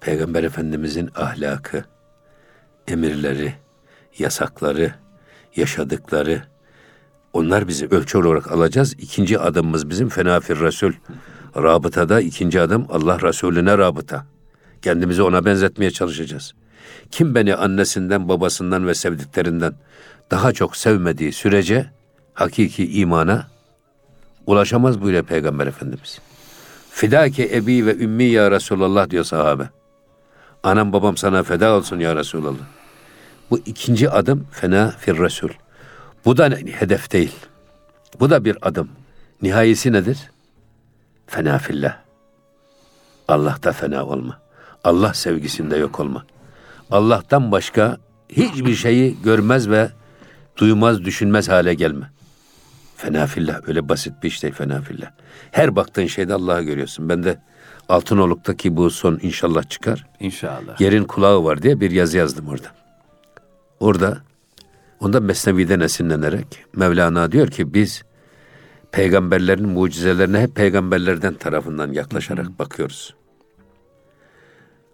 Peygamber Efendimizin ahlakı, emirleri, yasakları, yaşadıkları, onlar bizi ölçü olarak alacağız. İkinci adımımız bizim fenafir Resul. Rabıtada ikinci adım Allah Resulüne rabıta. Kendimizi ona benzetmeye çalışacağız. Kim beni annesinden, babasından ve sevdiklerinden daha çok sevmediği sürece hakiki imana ulaşamaz buyuruyor Peygamber Efendimiz. Fidake ebi ve ümmi ya Resulallah diyor sahabe. Anam babam sana feda olsun ya Resulallah. Bu ikinci adım fena fir Resul. Bu da hedef değil. Bu da bir adım. Nihayesi nedir? Fena fillah. Allah'ta fena olma. Allah sevgisinde yok olma. Allah'tan başka hiçbir şeyi görmez ve duymaz, düşünmez hale gelme. Fena fillah öyle basit bir iş değil fena fillah. Her baktığın şeyde Allah'ı görüyorsun. Ben de Altınoluk'taki bu son inşallah çıkar. İnşallah. Yerin kulağı var diye bir yazı yazdım orada. Orada onda Mesnevi'den esinlenerek Mevlana diyor ki biz peygamberlerin mucizelerine hep peygamberlerden tarafından yaklaşarak bakıyoruz.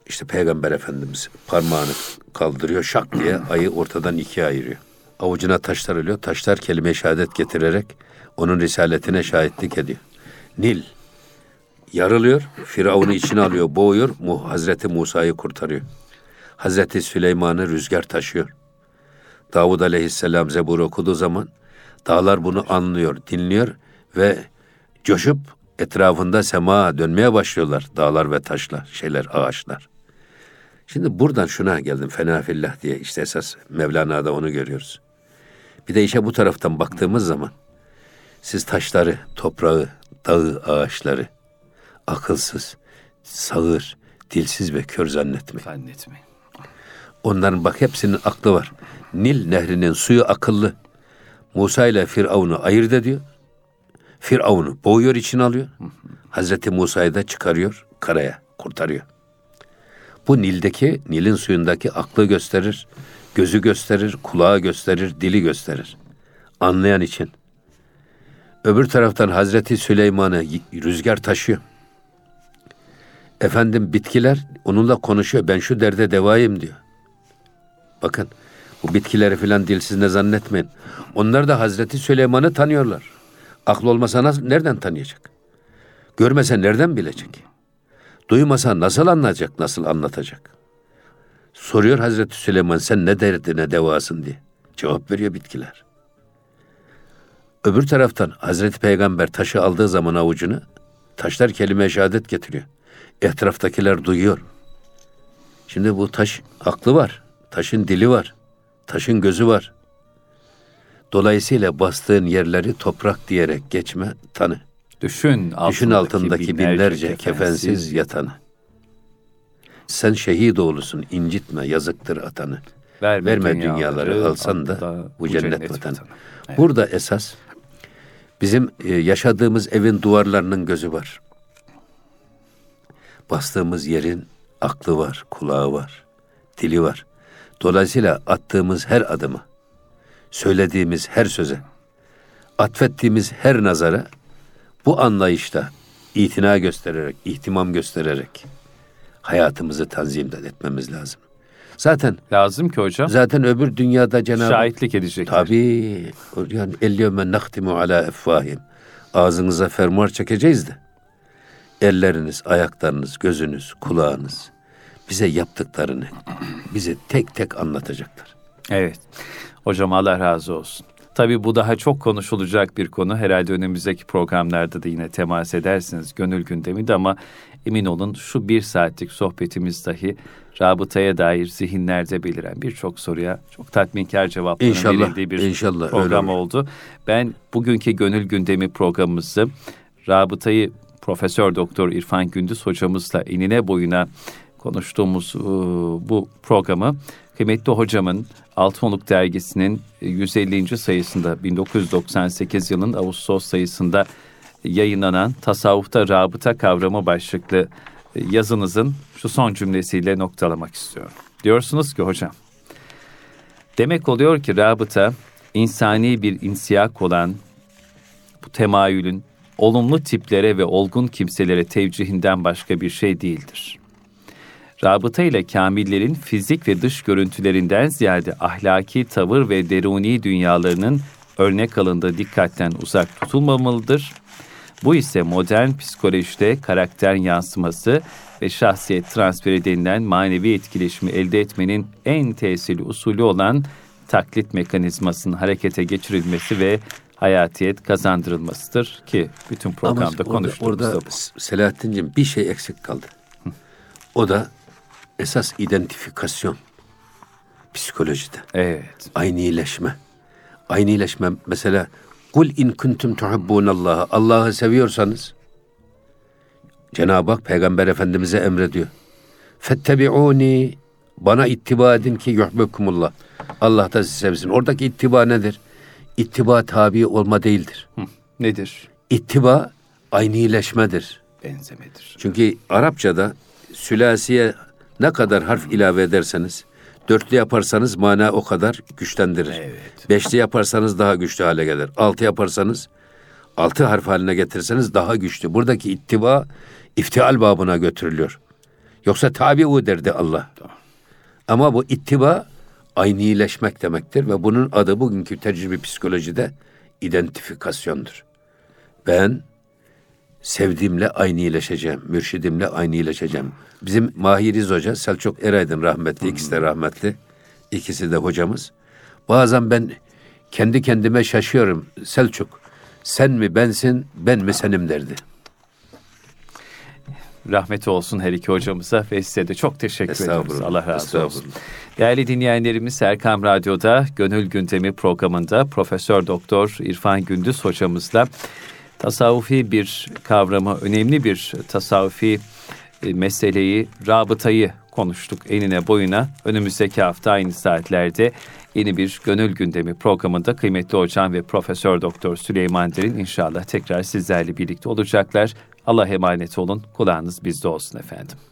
İşte Peygamber Efendimiz parmağını kaldırıyor şak diye ayı ortadan ikiye ayırıyor. Avucuna taşlar ölüyor. Taşlar kelime şehadet getirerek onun risaletine şahitlik ediyor. Nil yarılıyor. Firavun'u içine alıyor, boğuyor. Hazreti Musa'yı kurtarıyor. Hazreti Süleyman'ı rüzgar taşıyor. Davud aleyhisselam Zebur okuduğu zaman dağlar bunu anlıyor, dinliyor ve coşup etrafında sema dönmeye başlıyorlar. Dağlar ve taşlar, şeyler, ağaçlar. Şimdi buradan şuna geldim. Fenafillah diye işte esas Mevlana'da onu görüyoruz. Bir de işe bu taraftan baktığımız zaman siz taşları, toprağı, dağı, ağaçları akılsız, sağır, dilsiz ve kör zannetmeyin. Zannetmeyin. Onların bak hepsinin aklı var. Nil nehrinin suyu akıllı. Musa ile Firavun'u ayırt ediyor. Firavun'u boğuyor içine alıyor. Hazreti Musa'yı da çıkarıyor karaya, kurtarıyor. Bu Nil'deki, Nil'in suyundaki aklı gösterir, gözü gösterir, kulağı gösterir, dili gösterir. Anlayan için. Öbür taraftan Hazreti Süleyman'ı rüzgar taşıyor. Efendim bitkiler onunla konuşuyor. Ben şu derde devayım diyor. Bakın bu bitkileri filan dilsiz ne zannetmeyin. Onlar da Hazreti Süleyman'ı tanıyorlar. Aklı olmasa nasıl, nereden tanıyacak? Görmese nereden bilecek? Duymasa nasıl anlayacak, nasıl anlatacak? Soruyor Hazreti Süleyman sen ne derdine devasın diye. Cevap veriyor bitkiler. Öbür taraftan Hazreti Peygamber taşı aldığı zaman avucunu taşlar kelime şehadet getiriyor. Etraftakiler duyuyor. Şimdi bu taş aklı var. Taşın dili var. Taşın gözü var. Dolayısıyla bastığın yerleri toprak diyerek geçme tanı. Düşün altındaki, Düşün altındaki binlerce, binlerce kefensiz yatanı. Sen şehit oğlusun, incitme, yazıktır atanı. Verme, Verme dünyaları, dünyaları alsan da, da bu cennet, cennet vatanı. vatanı. Evet. Burada esas bizim e, yaşadığımız evin duvarlarının gözü var. Bastığımız yerin aklı var, kulağı var, dili var. Dolayısıyla attığımız her adımı, söylediğimiz her söze, atfettiğimiz her nazara bu anlayışta itina göstererek, ihtimam göstererek hayatımızı tanzim etmemiz lazım. Zaten lazım ki hocam. Zaten öbür dünyada Cenab-ı şahitlik edecek. Tabii. Yani elliyöme naktimu ala effahim. Ağzınıza fermuar çekeceğiz de. Elleriniz, ayaklarınız, gözünüz, kulağınız bize yaptıklarını bize tek tek anlatacaklar. Evet. Hocam Allah razı olsun. Tabii bu daha çok konuşulacak bir konu. Herhalde önümüzdeki programlarda da yine temas edersiniz gönül gündemi de ama emin olun şu bir saatlik sohbetimiz dahi rabıtaya dair zihinlerde beliren birçok soruya çok tatminkar cevapların inşallah, verildiği bir inşallah, program öyle. oldu. Ben bugünkü gönül gündemi programımızı rabıtayı Profesör Doktor İrfan Gündüz hocamızla enine boyuna konuştuğumuz bu programı kıymetli hocamın Altınoluk dergisinin 150. sayısında 1998 yılının Ağustos sayısında yayınlanan Tasavvufta Rabıta Kavramı başlıklı yazınızın şu son cümlesiyle noktalamak istiyorum. Diyorsunuz ki hocam, demek oluyor ki rabıta insani bir insiyak olan bu temayülün olumlu tiplere ve olgun kimselere tevcihinden başka bir şey değildir. Rabıta ile kamillerin fizik ve dış görüntülerinden ziyade ahlaki tavır ve deruni dünyalarının örnek alındığı dikkatten uzak tutulmamalıdır. Bu ise modern psikolojide karakter yansıması ve şahsiyet transferi denilen manevi etkileşimi elde etmenin en tesirli usulü olan taklit mekanizmasının harekete geçirilmesi ve hayatiyet kazandırılmasıdır ki bütün programda konuştuğumuzda orada, orada bu. Selahattin'cim bir şey eksik kaldı. O da esas identifikasyon psikolojide. Evet. Aynileşme. Aynileşme mesela kul in kuntum tuhibbunallaha Allah'ı seviyorsanız Cenab-ı Hak Peygamber Efendimiz'e emrediyor. Fettebi'uni bana ittiba edin ki yuhbekumullah. Allah da sizi sevsin. Oradaki ittiba nedir? İttiba tabi olma değildir. Hı, nedir? İttiba aynileşmedir. Benzemedir. Çünkü Arapçada sülasiye ne kadar harf ilave ederseniz, dörtlü yaparsanız mana o kadar güçlendirir. Evet. Beşli yaparsanız daha güçlü hale gelir. Altı yaparsanız, altı harf haline getirirseniz daha güçlü. Buradaki ittiba iftial babına götürülüyor. Yoksa tabi'u derdi Allah. Ama bu ittiba aynileşmek demektir ve bunun adı bugünkü tecrübe psikolojide identifikasyondur. Ben sevdiğimle aynileşeceğim, mürşidimle aynileşeceğim. Bizim Mahiriz Hoca, Selçuk Eraydın rahmetli, ikisi de rahmetli. ikisi de hocamız. Bazen ben kendi kendime şaşıyorum. Selçuk, sen mi bensin, ben mi senim derdi. Rahmeti olsun her iki hocamıza ve size de çok teşekkür ediyoruz. Allah razı olsun. Değerli dinleyenlerimiz Erkam Radyo'da Gönül Gündemi programında Profesör Doktor İrfan Gündüz hocamızla tasavvufi bir kavramı, önemli bir tasavvufi e, meseleyi, rabıtayı konuştuk enine boyuna. Önümüzdeki hafta aynı saatlerde yeni bir gönül gündemi programında kıymetli hocam ve Profesör Doktor Süleyman Derin inşallah tekrar sizlerle birlikte olacaklar. Allah emanet olun. Kulağınız bizde olsun efendim.